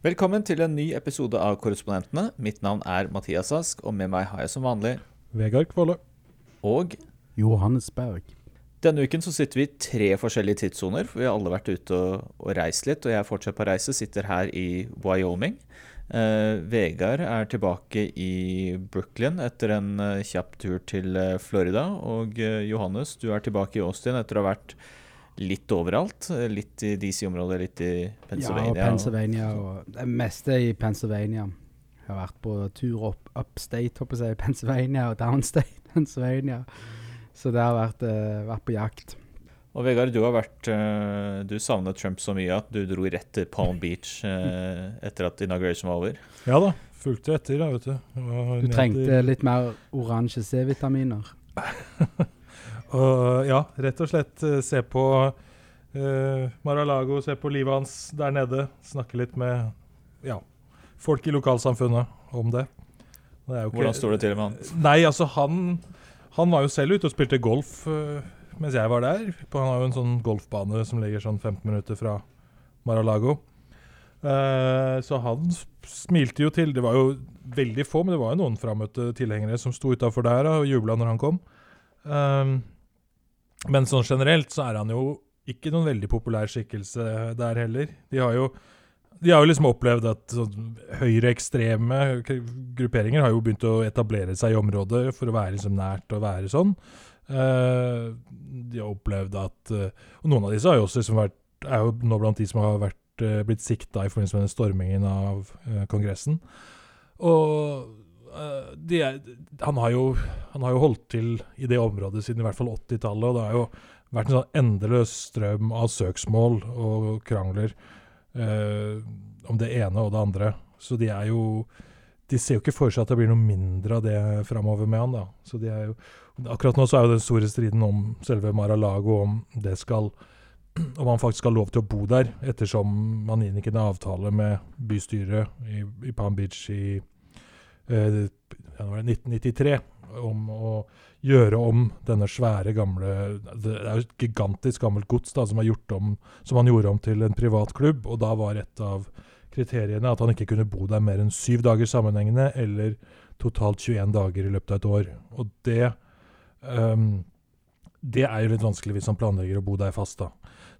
Velkommen til en ny episode av Korrespondentene. Mitt navn er Mathias Ask, og med meg har jeg som vanlig Vegard Kvåle. Og Johannes Berg. denne uken så sitter vi i tre forskjellige tidssoner, for vi har alle vært ute og, og reist litt. Og jeg er fortsatt på reise, sitter her i Wyoming. Eh, Vegard er tilbake i Brooklyn etter en eh, kjapp tur til eh, Florida. Og eh, Johannes, du er tilbake i Austin etter å ha vært litt overalt. Litt i DC-området, litt i Pennsylvania. Ja, og Pennsylvania. Og det meste i Pennsylvania. Jeg har vært på tur opp upstate, håper jeg, Pennsylvania og downstate Pennsylvania. Så det har vært, uh, vært på jakt. Og Vegard, du har vært uh, Du savnet Trump så mye at du dro rett til Palm Beach uh, etter at inauguration var over. Ja da, fulgte etter, da, vet du. Du trengte litt mer oransje C-vitaminer. Og ja, rett og slett eh, se på uh, Mar-a-Lago, se på livet hans der nede. Snakke litt med ja, folk i lokalsamfunnet om det. det ikke- Hvordan står det til med han? Nei, altså han Han var jo selv ute og spilte golf uh, mens jeg var der. Han har jo en sånn golfbane som ligger sånn 15 minutter fra Mar-a-Lago. Eh, så han smilte jo til. Det var jo veldig få, men det var jo noen frammøtte tilhengere som sto utafor der og jubla når han kom. Um, men sånn generelt så er han jo ikke noen veldig populær skikkelse der heller. De har jo de har jo liksom opplevd at sånn, høyreekstreme grupperinger har jo begynt å etablere seg i området for å være liksom nært og være sånn. Uh, de har opplevd at uh, Og noen av disse har jo også liksom vært, er jo nå blant de som har vært, uh, blitt sikta i forbindelse med den stormingen av Kongressen. Og eh, de er, han, har jo, han har jo holdt til i det området siden i hvert fall 80-tallet, og det har jo vært en sånn endeløs strøm av søksmål og krangler eh, om det ene og det andre. Så de er jo De ser jo ikke for seg at det blir noe mindre av det framover med han, da. Så de er jo Akkurat nå så er jo den store striden om selve Mar-a-Lago, om det skal om han faktisk har lov til å bo der, ettersom man inngikk en avtale med bystyret i, i Palm Beach i 1993 om å gjøre om denne svære, gamle Det er jo et gigantisk gammelt gods da, som, om, som han gjorde om til en privat klubb. Og da var et av kriteriene at han ikke kunne bo der mer enn syv dager sammenhengende, eller totalt 21 dager i løpet av et år. Og det ehm, Det er jo litt vanskelig hvis han planlegger å bo der fast, da.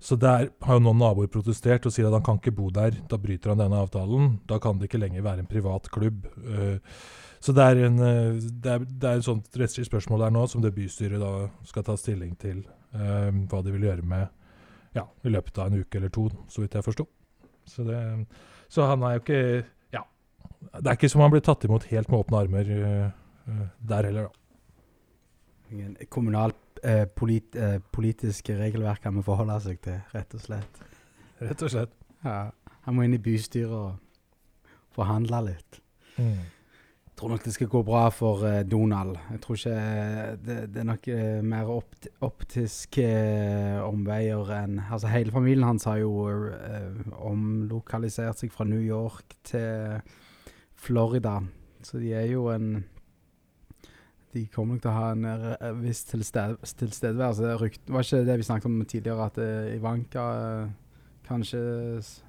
Så der har jo noen naboer protestert og sier at han kan ikke bo der. Da bryter han denne avtalen. Da kan det ikke lenger være en privat klubb. Eh, så det er, en, eh, det, er, det er et sånt rettslig spørsmål der nå som det bystyret da skal ta stilling til. eh, hva de vil gjøre med ja, i løpet av en uke eller to, så vidt jeg forsto. Så, det- så han er jo ikke Ja. Det er ikke som han blir tatt imot helt med åpne armer der heller, da. Ingen Kommunalt eh, polit, eh, politiske regelverk han vi forholde seg til, rett og slett. Rett og slett. Ja, Han må inn i bystyret og forhandle litt. Mm. Jeg tror nok det skal gå bra for eh, Donald. Jeg tror ikke eh, Det, det er nok eh, mer opt optiske omveier enn Altså, hele familien hans har jo eh, omlokalisert seg fra New York til Florida. Så de er jo en De kommer nok til å ha en eh, viss tilsted tilstedeværelse. Det rykt, var ikke det vi snakket om tidligere, at uh, Ivanka uh, kanskje s-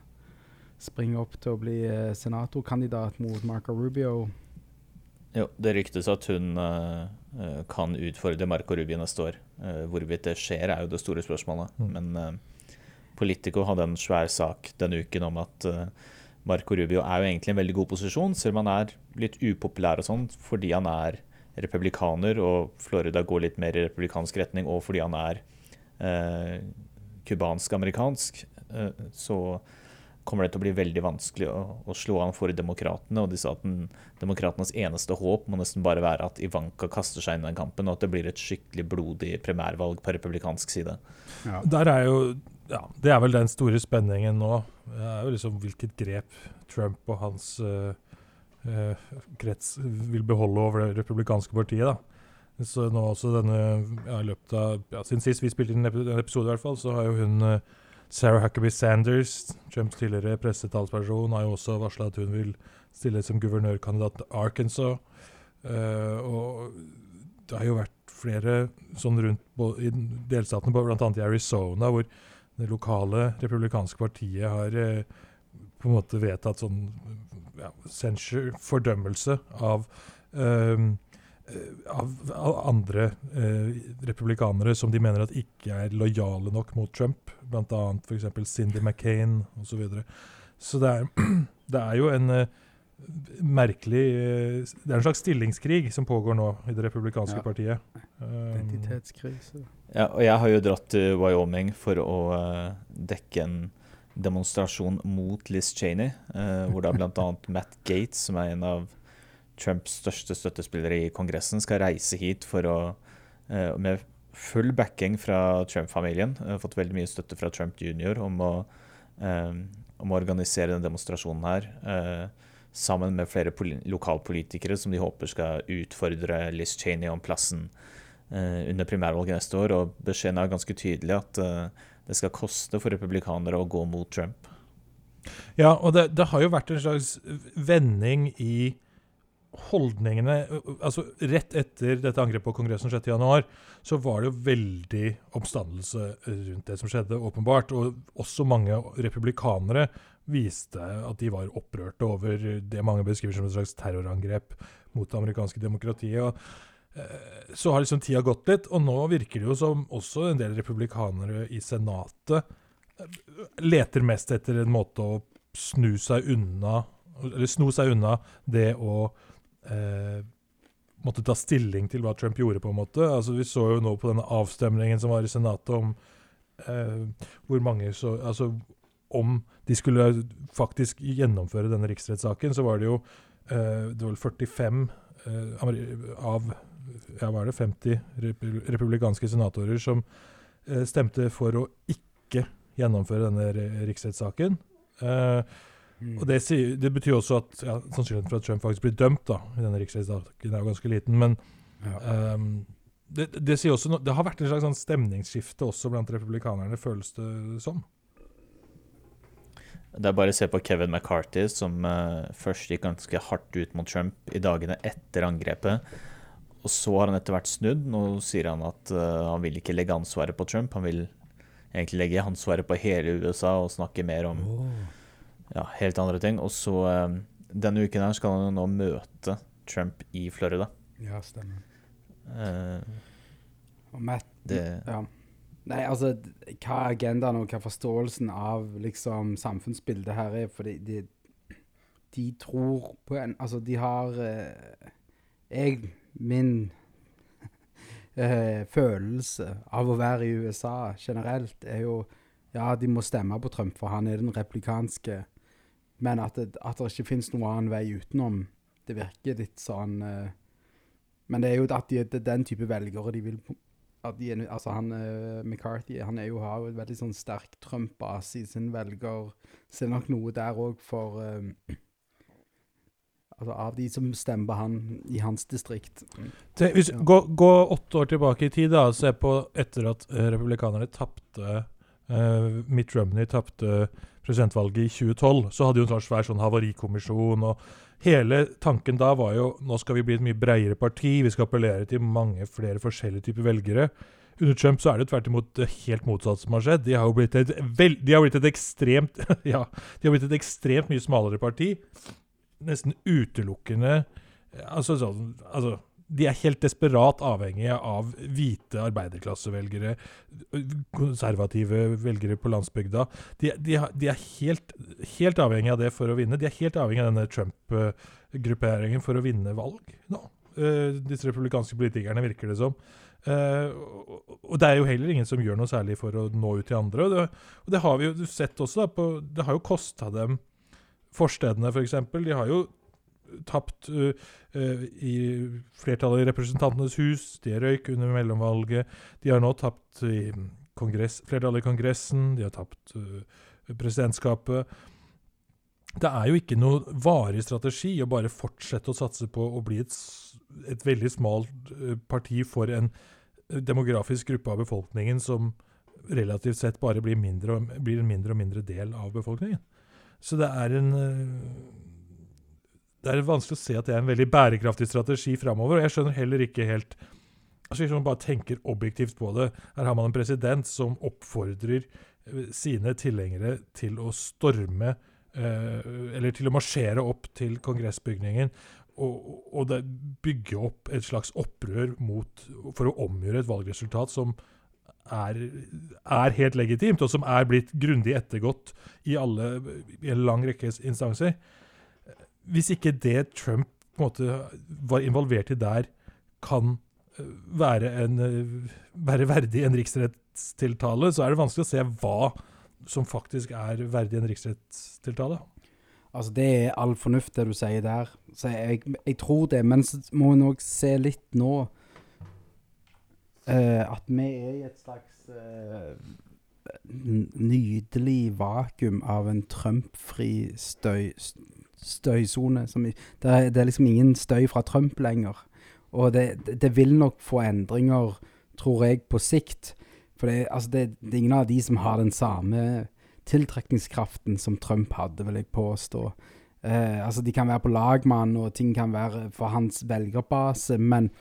springer opp til å bli uh, senatorkandidat mot Marco Rubio. Jo, det ryktes at hun eh, eh, kan utfordre Marco Rubio neste år. Eh, hvorvidt det skjer, er jo det store spørsmålet. Mm. Men eh, Politico hadde en svær sak denne uken om at eh, Marco Rubio er jo egentlig en veldig god posisjon, selv om han er litt upopulær og sånn, fordi han er republikaner, og Florida går litt mer i republikansk retning, og fordi han er eh, cubansk-amerikansk, eh, så kommer det til å bli veldig vanskelig å, å slå an for demokratene. Og de sa at den, demokratenes eneste håp må nesten bare være at Ivanka kaster seg inn i den kampen, og at det blir et skikkelig blodig primærvalg på republikansk side. Ja. Der er jo ja, Det er vel den store spenningen nå. Det er jo liksom hvilket grep Trump og hans eh, eh, krets vil beholde over det republikanske partiet. da. Så nå også denne, ja, i løpet av, ja, Siden sist vi spilte inn en episode, i hvert fall, så har jo hun eh, Sarah Huckabee Sanders, Trumps tidligere pressetalsperson, har jo også varsla at hun vil stille som guvernørkandidat til Arkansas. Eh, og det har jo vært flere sånn rundt i delstatene, bl.a. i Arizona, hvor det lokale republikanske partiet har eh, på en måte vedtatt sånn ja, censure, fordømmelse av um, av, av, andre eh, republikanere som de mener at ikke er lojale nok mot Trump. Bl.a. f.eks. Cindy McCain osv. Så, videre. så det er, det er jo en eh, merkelig eh, Det er en slags stillingskrig som pågår nå i det republikanske ja. partiet. Um, Identitetskrise. Ja, og jeg har jo dratt til Wyoming for å uh, dekke en demonstrasjon mot Liz Cheney, uh, hvor da bl.a. Matt Gates, som er en av Trumps største støttespillere i Kongressen, skal reise hit for å, uh, med full backing fra Trump-familien, fått veldig mye støtte fra Trump jr. om å, om å organisere den demonstrasjonen her sammen med flere lokalpolitikere som de håper skal utfordre Liz Cheney om plassen uh, under primærvalget neste år. Og beskjeden er ganske tydelig at det skal koste for republikanere å gå mot Trump. Ja, og det, det har jo vært en slags vending i holdningene altså Rett etter dette angrepet på Kongressen 6.1, så var det jo veldig oppstandelse rundt det som skjedde, åpenbart. Og også mange republikanere viste at de var opprørte over det mange beskriver som et slags terrorangrep mot det amerikanske demokratiet. og så har liksom tida gått litt, og nå virker det jo som også en del republikanere i Senatet eh, leter mest etter en måte å snu seg unna eller sno seg unna det å eh, måtte ta stilling til hva Trump gjorde, på en måte. Altså, vi så jo nå på denne avstemningen som var i Senatet om eh, hvor mange så Altså om de skulle faktisk gjennomføre denne riksrettssaken, så var det jo eh, det var 45 uh, eh, av ja, hva er det, 50 republikanske senatorer som eh, stemte for å ikke gjennomføre denne riksrettssaken. Eh, Og det, det, betyr også at ja, sannsynligheten for at Trump faktisk blir dømt da, i denne riksrettssaken, er jo ganske liten. Men ja. um, det, det, også, det, har vært en slags sånn stemningsskifte også blant republikanerne, føles det som. Det er bare å se på Kevin McCarthy, som uh, først gikk ganske hardt ut mot Trump i dagene etter angrepet. Og så har han etter hvert snudd. Nå sier han at uh, han vil ikke legge ansvaret på Trump. Han vil egentlig legge ansvaret på hele USA og snakke mer om ja, helt andre ting. Og så uh, denne uken her skal han nå møte Trump i Florida. Ja, stemmer. og Matt det, ja. Nei, altså, hva er agendaen og hva er forståelsen av liksom samfunnsbildet her er, fordi de, de tror på en Altså, de har eh, Jeg, min eh, følelse av å være i USA generelt er jo Ja, de må stemme på Trump, for han er den replikanske, men at det, at det ikke finnes noen annen vei utenom, det virker litt sånn eh, Men det er jo at de, det er den type velgere de vil de, altså han, uh, McCarthy han er jo, har jo et veldig sånn sterk Trump-base i sin velger. Så det er nok noe der òg for um, altså Av de som stemmer han i hans distrikt. Tenk, hvis, ja. gå, gå, åtte år tilbake i tid, da, og se på etter at uh, republikanerne tapte uh, Mitt Romney tapte presidentvalget i 2012, så hadde jo en sånn svær sånn havarikommisjon. og Hele tanken da var jo nå skal vi bli et mye bredere parti, vi skal appellere til mange flere forskjellige typer velgere. Under Trump så er det tvert imot helt motsatt som har skjedd. De har jo blitt et, vel, de har blitt et ekstremt ja, de har blitt et ekstremt mye smalere parti. Nesten utelukkende altså, så, altså de er helt desperat avhengige av hvite arbeiderklassevelgere, konservative velgere på landsbygda. De, de, de er helt, helt, avhengige av det for å vinne. De er helt avhengige av denne Trump-grupperingen for å vinne valg nå. Uh, disse republikanske politikerne, virker det som. Uh, og det er jo heller ingen som gjør noe særlig for å nå ut til andre. Og det, og det har vi jo sett også. Da, på, det har jo kosta dem forstedene, f.eks. For de har jo tapt uh, uh, i flertallet i Representantenes hus. De røyk under mellomvalget. De har nå tapt i kongress, flertallet i Kongressen. De har tapt uh, presidentskapet. Det er jo ikke noe varig strategi å bare fortsette å satse på å bli et, et veldig smalt parti for en demografisk gruppe av befolkningen som relativt sett bare blir, mindre blir en mindre og mindre del av befolkningen. Så det er en det er vanskelig å se at det er en veldig bærekraftig strategi framover. Og jeg skjønner heller ikke helt altså Hvis man bare tenker objektivt på det Her har man en president som oppfordrer eh, sine tilhengere til å storme eh, Eller til å marsjere opp til kongressbygningen og, og bygge opp et slags opprør mot, for å omgjøre et valgresultat som er, er helt legitimt, og som er blitt grundig ettergått i, alle, i en lang rekke instanser. Hvis ikke det Trump måte var involvert i der, kan eh, være, en, eh, være verdig en riksrettstiltale, så er det vanskelig å se hva som faktisk er verdig en riksrettstiltale. Altså, det er all fornuft, det du sier der. Så jeg, jeg tror det. Men så må vi nok se litt nå at vi er i et slags uh, nydelig vakuum av en Trump-fri støy, støysone. Det, det, er liksom ingen støy fra Trump lenger. Og det, det, vil nok få endringer, tror jeg, på sikt. For det, altså det, er ingen av de som har den samme tiltrekningskraften som Trump hadde, vil jeg påstå. Eh, altså De kan være på lag med han, og ting kan være for hans velgerbase, men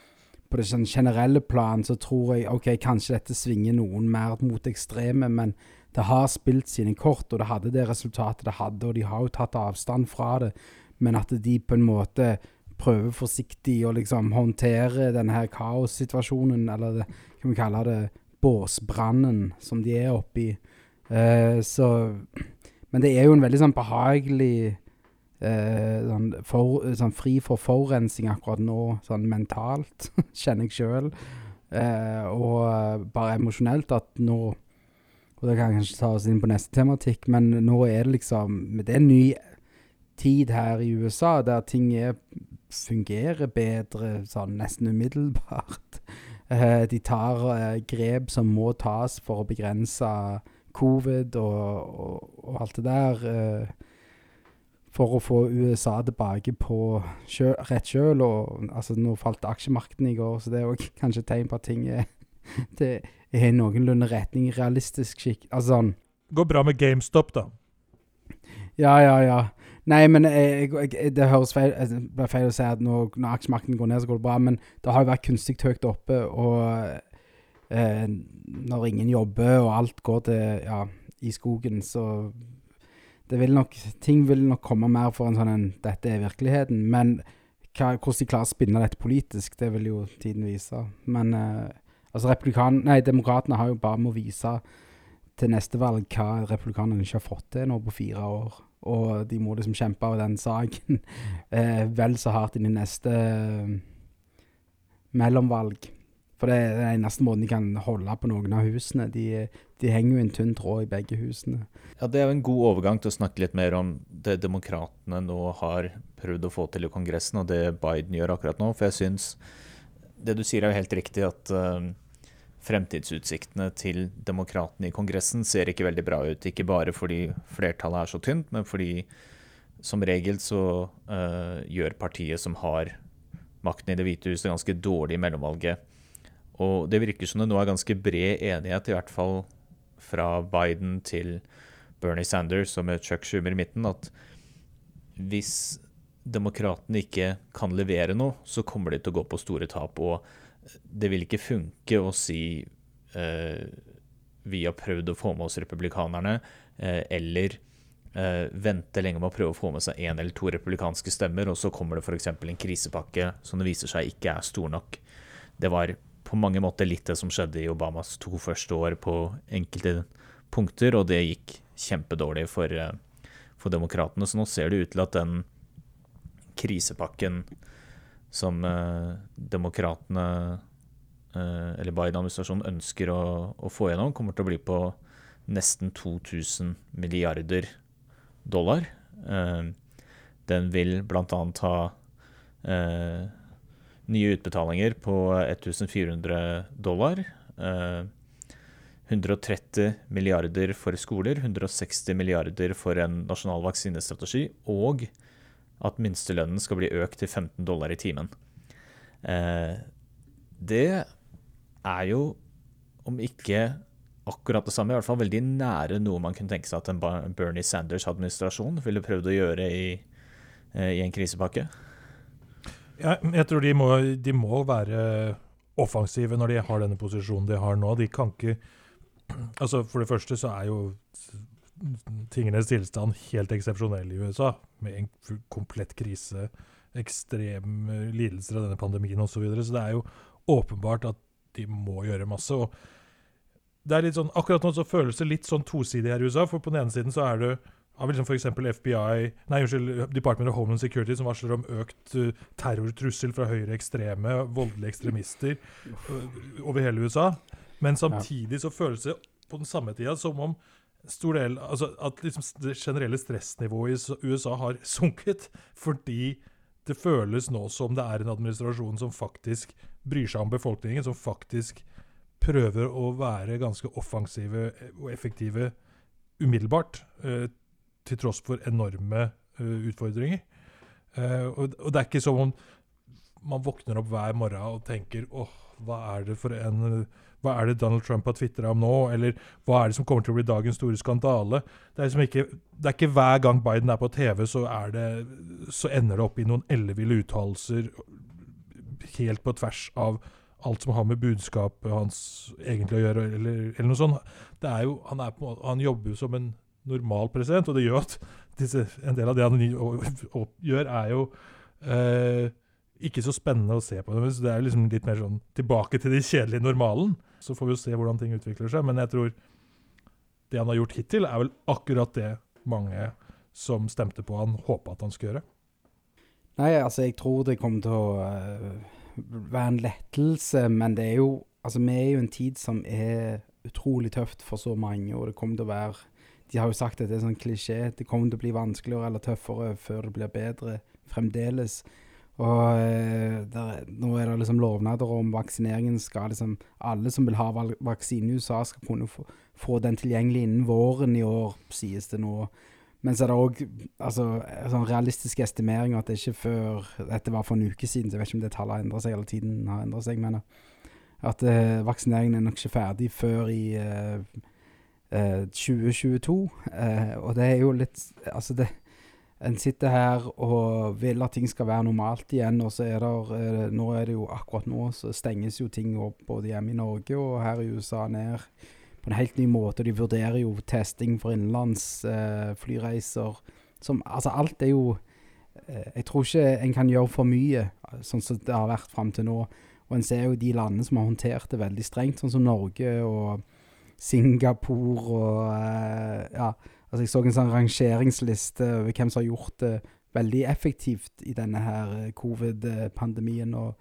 på det sånn generelle plan så tror jeg ok, kanskje dette svinger noen mer mot ekstreme, men det har spilt sine kort, og det hadde det resultatet det hadde, og de har jo tatt avstand fra det, men at de på en måte prøver forsiktig å liksom håndtere denne her kaossituasjonen, eller det, kan vi kalle det båsbrannen som de er oppi. Uh, så Men det er jo en veldig sånn behagelig uh, sånn, for, sånn, fri for forurensning akkurat nå, sånn mentalt, kjenner jeg sjøl. Eh, og bare emosjonelt at nå Og det kan jeg kanskje ta oss inn på neste tematikk, men nå er det liksom Det er en ny tid her i USA der ting er fungerer bedre sånn nesten umiddelbart. Eh, de tar eh, grep som må tas for å begrense covid og, og, og alt det der. For å få USA tilbake på kjø, rett kjøl. Og, altså, nå falt aksjemarkedene i går, så det er òg kanskje tegn på at ting er, det er noenlunde retning realistisk skikk. Altså sånn Går bra med GameStop, da. Ja, ja, ja. Nei, men jeg, jeg, det høres feil, altså, det feil å si at når, når aksjemarkedet går ned, så går det bra. Men det har jo vært kunstig høyt oppe, og eh, når ingen jobber og alt går til ja, i skogen, så vil nok, Ting vil nok komme mer for en sånn en 'dette er virkeligheten'. Men hva, hvordan de klarer å spinne dette politisk, det vil jo tiden vise. Men eh, altså. Nei, demokratene har jo bare med å vise til neste valg hva republikanerne ikke har fått til nå på fire år og de må liksom kjempe av den saken eh, vel så hardt inn i neste eh, mellomvalg. For det er den eneste måten de kan holde på noen av husene. De, de henger jo en tynn tråd i begge husene. Ja, Det er jo en god overgang til å snakke litt mer om det demokratene nå har prøvd å få til i Kongressen, og det Biden gjør akkurat nå. For jeg syns det du sier er jo helt riktig, at uh, fremtidsutsiktene til demokratene i Kongressen ser ikke veldig bra ut. Ikke bare fordi flertallet er så tynt, men fordi som regel så uh, gjør partiet som har makten i Det hvite huset, ganske dårlig i mellomvalget. Og det virker som det nå er ganske bred enighet, i hvert fall fra Biden til Bernie Sanders og med Chuck Schumer i midten, at hvis demokratene ikke kan levere noe, så kommer de til å gå på store tap. og det vil ikke funke å si eh, vi har prøvd å få med oss republikanerne, eh, eller eh, vente lenge med å prøve å få med seg én eller to republikanske stemmer, og så kommer det f.eks. en krisepakke som det viser seg ikke er stor nok. Det var på mange måter litt det som skjedde i Obamas to første år på enkelte punkter, og det gikk kjempedårlig for, eh, for demokratene. Så nå ser det ut til at den krisepakken som eh, demokratene, eh, eller Biden-administrasjonen, ønsker å, å, få gjennom, kommer til å bli på nesten 2000 milliarder dollar. Eh, den vil bl.a. ha eh, nye utbetalinger på 1400 dollar. 130 eh, milliarder for skoler, 160 milliarder for en nasjonal vaksinestrategi og at minstelønnen skal bli økt til 15 dollar i timen. Eh, det er jo, om ikke akkurat det samme, i hvert fall veldig nære noe man kunne tenke seg at en Bernie Sanders-administrasjon ville prøvd å gjøre i, eh, i en krisepakke. Ja, jeg tror de må, de må, være offensive når de har denne posisjonen de har nå. De kan ikke Altså, for det første så er jo tingenes tilstand helt eksepsjonell i USA, med en komplett krise, ekstreme lidelser av denne pandemien osv. Så, videre. så det er jo åpenbart at de må gjøre masse. og det er litt sånn, Akkurat nå så føles det litt sånn tosidig her i USA. for På den ene siden så er det vi liksom f.eks. FBI, nei unnskyld, Department of Homeland Security som varsler om økt uh, terrortrussel fra høyreekstreme, voldelige ekstremister uh, over hele USA. Men samtidig så føles det på den samme tida som om stor del, altså at liksom det generelle stressnivået i USA har sunket fordi det føles nå som det er en administrasjon som faktisk bryr seg om befolkningen, som faktisk prøver å være ganske offensive og effektive umiddelbart, eh, til tross for enorme eh, utfordringer. Eh, og, det er ikke som om man våkner opp hver morgen og tenker åh, hva er det for en hva er det Donald Trump har tvitra om nå, eller hva er det som kommer til å bli dagens store skandale? Det er, liksom ikke, det er ikke hver gang Biden er på TV, så, er det, så ender det opp i noen elleville uttalelser helt på tvers av alt som har med budskapet hans egentlig å gjøre, eller, eller noe sånt. Det er jo, han, er på, han jobber jo som en normal president, og det gjør at disse, en del av det han gjør, er jo eh, ikke så spennende å se på. Så det er liksom litt mer sånn tilbake til de kjedelige normalen. Så får vi jo se hvordan ting utvikler seg. Men jeg tror det han har gjort hittil, er vel akkurat det mange som stemte på han, håpa at han skulle gjøre. Nei, altså, jeg tror det kommer til å eh, være en lettelse, men det er jo Altså, vi er jo en tid som er utrolig tøft for så mange, og det kommer til å være De har jo sagt at det er sånn klisjé. Det kommer til å bli vanskeligere eller tøffere før det blir bedre fremdeles. Og eh, der, nå er det liksom lovnader om vaksineringen skal liksom Alle som vil ha vaksine i USA, skal kunne få, få den tilgjengelig innen våren i år, sies det nå. Men så er det òg altså, sånn realistiske estimeringer at det ikke før Dette var for en uke siden, så jeg vet ikke om det tallet har endret seg, eller tiden har endra seg. Men at eh, vaksineringen er nok ikke ferdig før i eh, eh, 2022. Eh, og det er jo litt Altså, det En sitter her og vil at ting skal være normalt igjen, og så er det eh, Nå er det jo akkurat nå så stenges jo ting opp både hjemme i Norge og her i USA ned på en helt ny måte. De vurderer jo testing for innenlands eh, flyreiser. Som, altså alt er jo eh, Jeg tror ikke en kan gjøre for mye, sånn som det har vært fram til nå. Og en ser jo de landene som har håndtert det veldig strengt, sånn som Norge og Singapore og eh, Ja, altså jeg så en sånn rangeringsliste over hvem som har gjort det veldig effektivt i denne her eh, covid-pandemien. og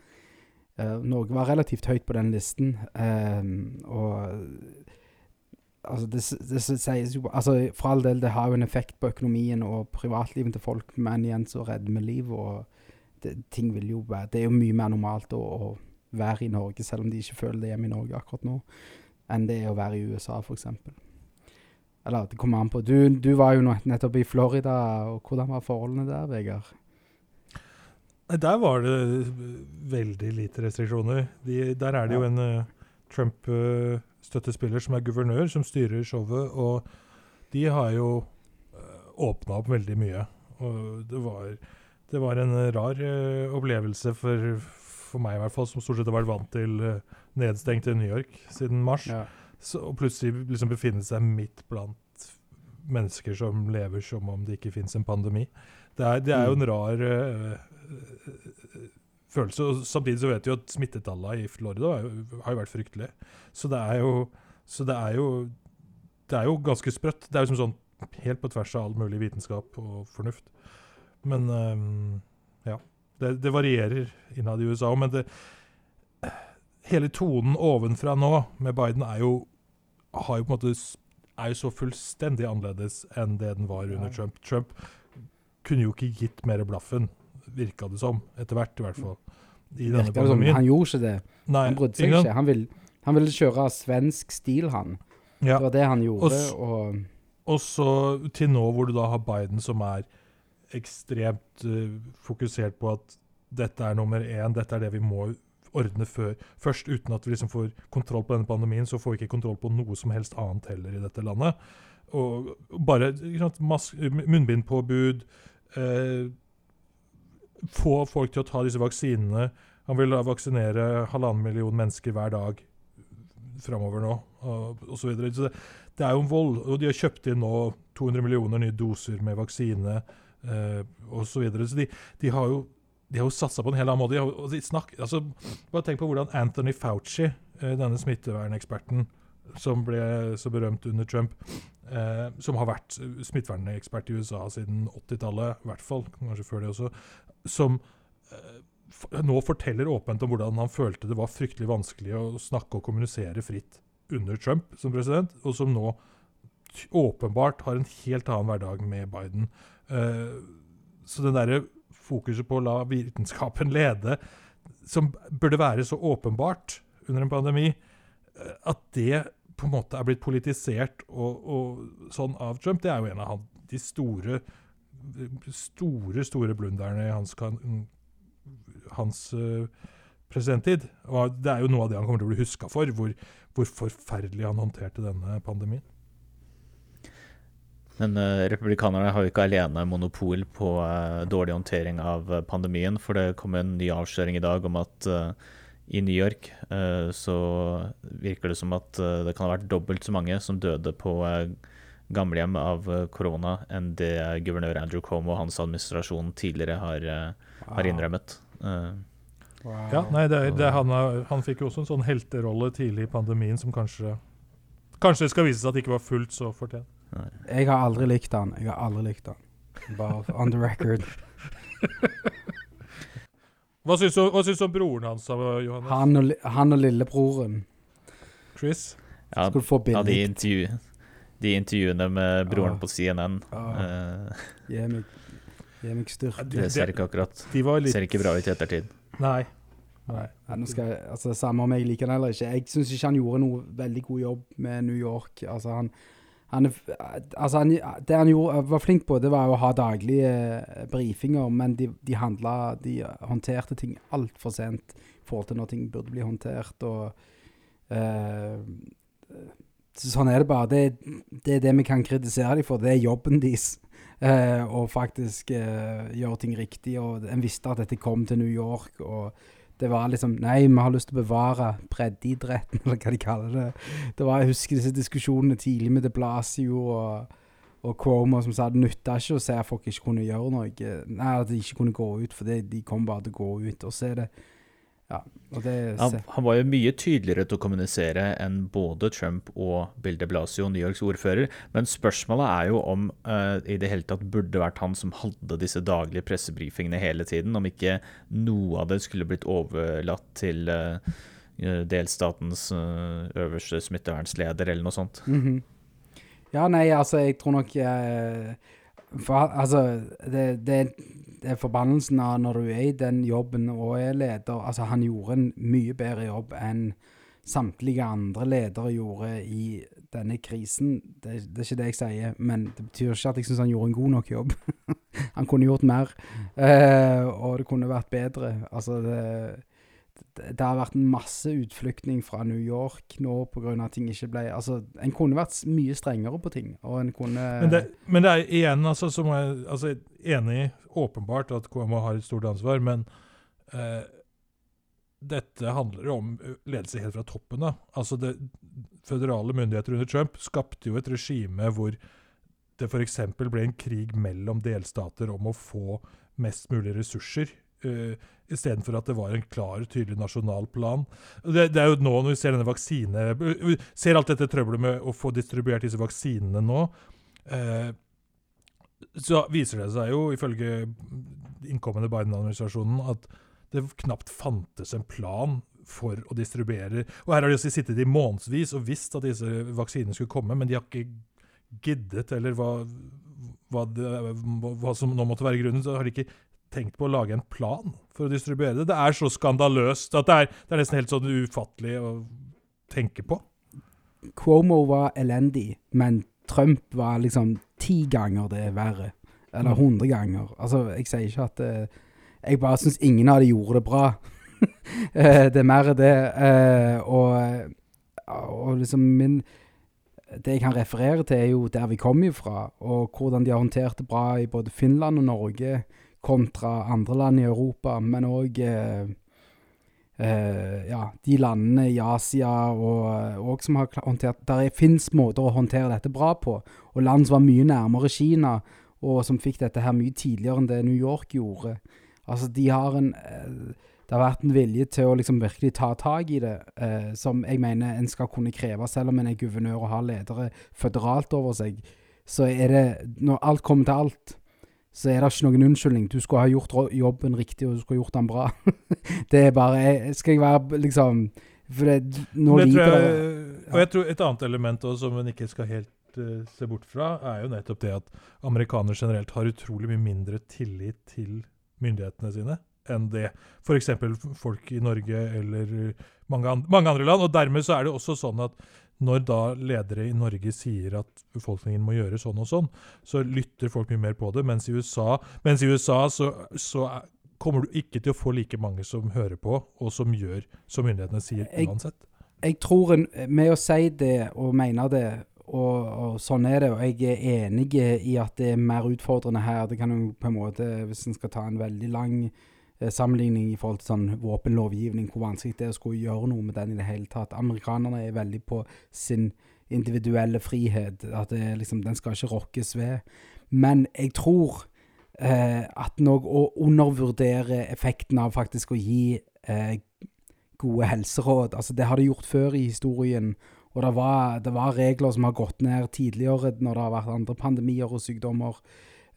eh, Norge var relativt høyt på den listen. Um, og Altså, det, det sies jo Altså, for all del, det har jo en effekt på økonomien og privatlivet til folk, men igjen så redder vi liv, og det, ting vil jo være Det er jo mye mer normalt å, å være i Norge, selv om de ikke føler det hjemme i Norge akkurat nå, enn det er å være i USA, f.eks. Eller det kommer an på. Du, du var jo nettopp i Florida, og hvordan var forholdene der, Vegard? Der var det veldig lite restriksjoner. De, der er det jo en uh, Trump-støttespiller som er guvernør, som styrer showet, og de har jo uh, åpna opp veldig mye. Og det var, det var en eh, rar uh, opplevelse for, for meg, i hvert fall, som stort sett har vært vant til uh, nedstengt i New York siden mars. Ja. Så, og plutselig liksom befinne seg midt blant mennesker som lever som om det ikke fins en pandemi. Det er, det er jo en rar øh, øh, følelse. og Samtidig så vet vi at smittetallene i Florida har jo- har jo vært fryktelige. Så det er jo så det er jo det er jo ganske sprøtt. Det er jo som sånn helt på tvers av all mulig vitenskap og fornuft. Men ja. Det, det varierer innad i USA. Men det, hele tonen ovenfra nå med Biden er jo har jo måte er jo så fullstendig annerledes enn det den var under. Trump. Trump kunne jo ikke gitt mer blaffen, virka det som. Etter hvert, i hvert fall. I denne som pandemien. han gjorde ikke det. Nei, Han brydde seg ikke. Han, vil, han ville kjøre svensk stil, han. Ja. Det var det han gjorde. Og Og, Og så til nå hvor du da har Biden som er ekstremt uh, fokusert på at dette er nummer én, dette er det vi må ordne før. Først uten at vi liksom får kontroll på denne pandemien, så får vi ikke kontroll på noe som helst annet heller i dette landet. Og bare munnbindpåbud eh, Få folk til å ta disse vaksinene. Han vil da vaksinere halvannen million mennesker hver dag framover nå, osv. Så, videre. så det, det er jo en vold. Og de har kjøpt inn nå 200 millioner nye doser med vaksine eh, osv. Så, videre. så de, de har jo de har jo satsa på en hel annen måte. Har, de snakk, altså, bare tenk på hvordan Anthony Fauci, eh, denne smitteverneksperten som ble så berømt under Trump, eh, som har vært smittevernekspert i USA siden 80-tallet, i hvert fall, kanskje før det også, som eh, nå forteller åpent om hvordan han følte det var fryktelig vanskelig å snakke og kommunisere fritt under Trump som president, og som nå åpenbart har en helt annen hverdag med Biden. Eh, så den derre fokuset på å la vitenskapen lede, som burde være så åpenbart under en pandemi, eh, at det på en måte er blitt politisert og, og sånn av Trump, det er jo en av de store, store, store blunderne i hans, hans uh, presidenttid. Og det er jo noe av det han kommer til å bli huska for, hvor, hvor forferdelig han håndterte denne pandemien. Men uh, republikanerne har jo ikke alene monopol på uh, dårlig håndtering av uh, pandemien. For det kom en ny avsløring i dag om at i New York så virker det som at det kan ha vært dobbelt så mange som døde på gamlehjem av korona enn det guvernør Andrew Cuomo og hans administrasjon tidligere har, har innrømmet. Wow. Ja, nei, det, det, han, han, fikk jo også en sånn helterolle tidlig i pandemien som kanskje Kanskje det skal vise seg at det ikke var fullt så fortjent. Jeg har aldri likt han. Jeg har aldri likt han. Bare on the record. hva syns du, hva syns du om broren hans, Johannes? Han og, han og lillebroren. Chris? Ja, Skal du få billig? Ja, de, intervju, de intervjuene med broren ah. på CNN. Ah. Uh, gi meg, gi meg styrke. Det ser ikke akkurat de litt... Ser ikke bra ut i ettertid. Nei. Nei. Ja, skal, altså, samme om jeg liker han eller ikke. Jeg syns ikke han gjorde noe veldig god jobb med New York. Altså, han han, altså han, det han gjorde, var flink på, det var å ha daglige eh, brifinger, men de, de handla De håndterte ting altfor sent i forhold til når ting burde bli håndtert. og uh, Sånn er det bare. Det, det, er det vi kan kritisere dem for. Det er jobben deres. Uh, å faktisk uh, gjøre ting riktig. og En visste at dette kom til New York. og det var liksom Nei, vi har lyst til å bevare breddeidretten, eller hva de kaller det. Det var, Jeg husker disse diskusjonene tidlig med De Blasio og, og Cuomo som sa det nytta ikke å se at folk ikke kunne gjøre noe. Nei, at de ikke kunne gå ut, for de kom bare til å gå ut. Og så er det ja, det, han, han, var jo mye tydeligere til å kommunisere enn både Trump og Bill de Blasio, New Yorks ordfører. Men spørsmålet er jo om uh, i det hele tatt burde vært han som hadde disse daglige pressebrifingene hele tiden. Om ikke noe av det skulle blitt overlatt til uh, delstatens uh, øverste smittevernsleder, eller noe sånt. Mm -hmm. Ja, nei, altså, jeg tror nok for, Altså, det, det det er forbannelsen av når du er i den jobben og er leder. Altså, han gjorde en mye bedre jobb enn samtlige andre ledere gjorde i denne krisen. Det, det, er ikke det jeg sier, men det betyr ikke at jeg syns han gjorde en god nok jobb. han kunne gjort mer, uh, og det kunne vært bedre. Altså, det, det har vært masse utflyktning fra New York nå pga. at ting ikke ble Altså, En kunne vært mye strengere på ting. og en kunne... Men det, men det er igjen, altså, som jeg altså, enig åpenbart at KMA har et stort ansvar, men eh, dette handler om ledelse helt fra toppen av. Altså, det, føderale myndigheter under Trump skapte jo et regime hvor det f.eks. ble en krig mellom delstater om å få mest mulig ressurser uh, istedenfor at det var en klar, tydelig nasjonal plan. Det, det, er jo nå når vi ser denne vaksine Vi ser alt dette trøbbelet med å få distribuert disse vaksinene nå. Uh, så viser det seg jo, ifølge innkommende Biden-administrasjonen, at det knapt fantes en plan for å distribuere. Og her har de også sittet i månedsvis og visst at disse vaksinene skulle komme, men de har ikke giddet, eller hva, hva, det, hva, som nå måtte være grunnen, så har de ikke tenkt på å lage en plan for å distribuere det. Det er så skandaløst at det er, det er nesten helt sånn ufattelig å tenke på. Cuomo var elendig, men Trump var liksom ti ganger det verre. Eller mm. hundre ganger. Altså, jeg sier ikke at uh, Jeg bare syns ingen av de gjorde det bra. uh, det er mer det. Uh, og, og liksom min det jeg kan referere til, er jo der vi kommer ifra, og hvordan de har håndtert det bra i både Finland og Norge kontra andre land i Europa, men òg eh, eh, ja, de landene i Asia og, og som har håndtert Der fins måter å håndtere dette bra på, og land som var mye nærmere Kina, og som fikk dette her mye tidligere enn det New York gjorde. Altså, de har en eh, Det har vært en vilje til å liksom virkelig ta tak i det, eh, som jeg mener en skal kunne kreve, selv om en er guvernør og har ledere føderalt over seg. Så er det Når alt kommer til alt, så er det ikke noen unnskyldning. Du skulle ha gjort jobben riktig, og du skulle ha gjort den bra. det er bare jeg, Skal jeg være liksom For det, nå Det liker jeg, det og jeg tror Et annet element også, som en ikke skal helt uh, se bort fra, er jo nettopp det at amerikanere generelt har utrolig mye mindre tillit til myndighetene sine enn det f.eks. folk i Norge eller eh, mange, an mange andre land. Og dermed så er det også sånn at når da ledere i Norge sier at befolkningen må gjøre sånn og sånn, så lytter folk mye mer på det. Mens i USA, mens i USA så, så er, kommer du ikke til å få like mange som hører på, og som gjør som myndighetene sier uansett. jeg tror en, med å si det og mene det, og, og sånn er det, og jeg er enig i at det er mer utfordrende her. Det kan jo på en måte, hvis en skal ta en veldig lang sammenligning i forhold til sånn våpenlovgivning, hvor vanskelig det er å skulle gjøre noe med den i det hele tatt. Amerikanerne er veldig på sin individuelle frihet, at liksom, den skal ikke rokkes ved. Men jeg tror eh, at noe å undervurdere effekten av faktisk å gi eh, gode helseråd. Altså, det har de gjort før i historien. Og det var, det var regler som har gått ned tidligere når det har vært andre pandemier og sykdommer.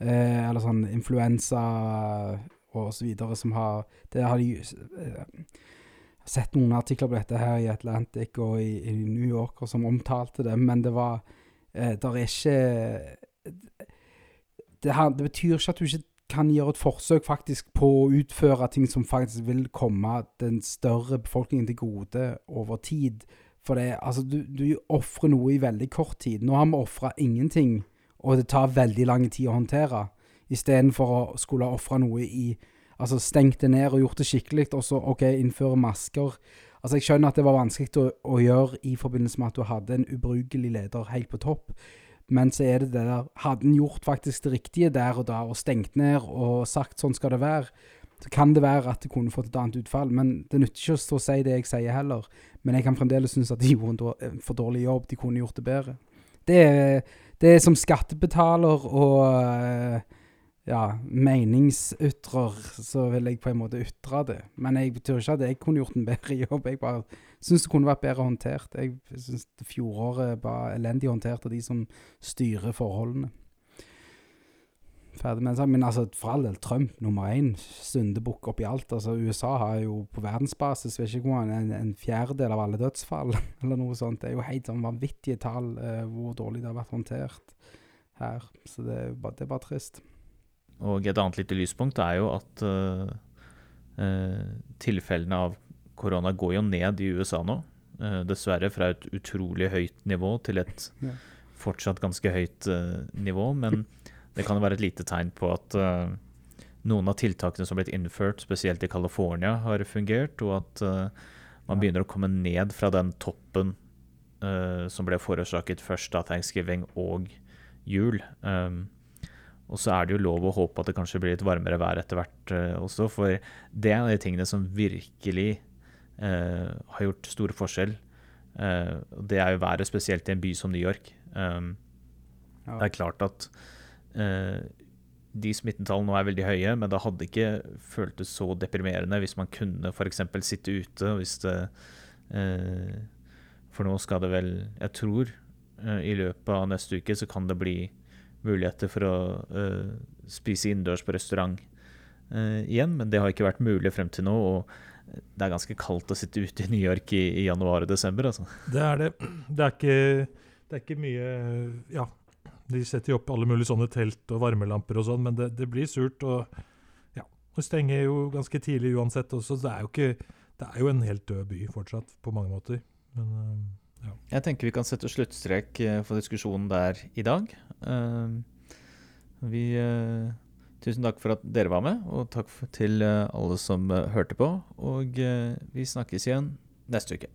Eh, eller sånn influensa og så videre som har Det har de eh, sett noen artikler på dette her i Atlantic og i, i New Yorker som omtalte det, men det var eh, Der er ikke det, her, det betyr ikke at du ikke kan gjøre et forsøk faktisk på å utføre ting som faktisk vil komme den større befolkningen til gode over tid. For det, altså, du, du ofrer noe i veldig kort tid. Nå har vi ofra ingenting, og det tar veldig lang tid å håndtere. Istedenfor å skulle ofre noe i Altså stengt det ned og gjort det skikkelig, og så OK, innføre masker. Altså Jeg skjønner at det var vanskelig å, å gjøre i forbindelse med at du hadde en ubrukelig leder helt på topp. Men så er det det der Hadde en gjort faktisk det riktige der og da, og stengt ned og sagt sånn skal det være, så kan det være at det kunne fått et annet utfall. Men det nytter ikke å stå og si det jeg sier heller. Men jeg kan fremdeles synes at de gjorde en for dårlig jobb. De kunne gjort det bedre. Det er, det er som skattebetaler og eh, ja, meningsytrer, så vil jeg på en måte ytre det. Men jeg betyr ikke at jeg kunne gjort en bedre jobb. Jeg bare syns det kunne vært bedre håndtert. Jeg syns fjoråret var elendig håndtert av de som styrer forholdene. Ferdig med det. Men altså, for all del, Trump nummer én, syndebukk oppi alt. Altså, USA har jo på verdensbasis vet ikke hvor, en, en fjerdedel av alle dødsfall, eller noe sånt. Det er jo helt sånn vanvittige tall eh, hvor dårlig det har vært håndtert her. Så det det er bare trist. Og et annet lite lyspunkt er jo at uh, tilfellene av korona går jo ned i USA nå. Uh, dessverre fra et utrolig høyt nivå til et fortsatt ganske høyt uh, nivå. Men det kan jo være et lite tegn på at noen av tiltakene som har blitt innført, spesielt i California, har fungert, og at man begynner å komme ned fra den toppen som ble forårsaket først av thanksgiving og jul. Um, og så er det jo lov å håpe at det kanskje blir litt varmere vær etter hvert eh, også, for det er en av de tingene som virkelig eh, har gjort stor forskjell. Eh, det er jo været, spesielt i en by som New York. Um, Ja. Det er klart at eh, de smittetallene nå er veldig høye, men det hadde ikke føltes så deprimerende hvis man kunne f.eks. sitte ute. Hvis det, eh, for nå skal det vel Jeg tror eh, i løpet av neste uke så kan det bli muligheter for å uh, spise innendørs på restaurant uh, igjen, men det har ikke vært mulig frem til nå. og det er ganske kaldt å sitte ute i New York i, i januar og desember. altså. Det er det. Det er ikke, det er ikke mye Ja, de setter jo opp alle mulige sånne telt og varmelamper og sånn, men det, det blir surt. Og ja, det stenger jo ganske tidlig uansett også. så Det er jo ikke Det er jo en helt død by fortsatt, på mange måter. Men Jeg tenker vi kan sette sluttstrek eh, for diskusjonen der i dag. Eh, Vi eh, Tusen takk for at dere var med, og takk til alle som hørte på. Og vi snakkes igjen neste uke.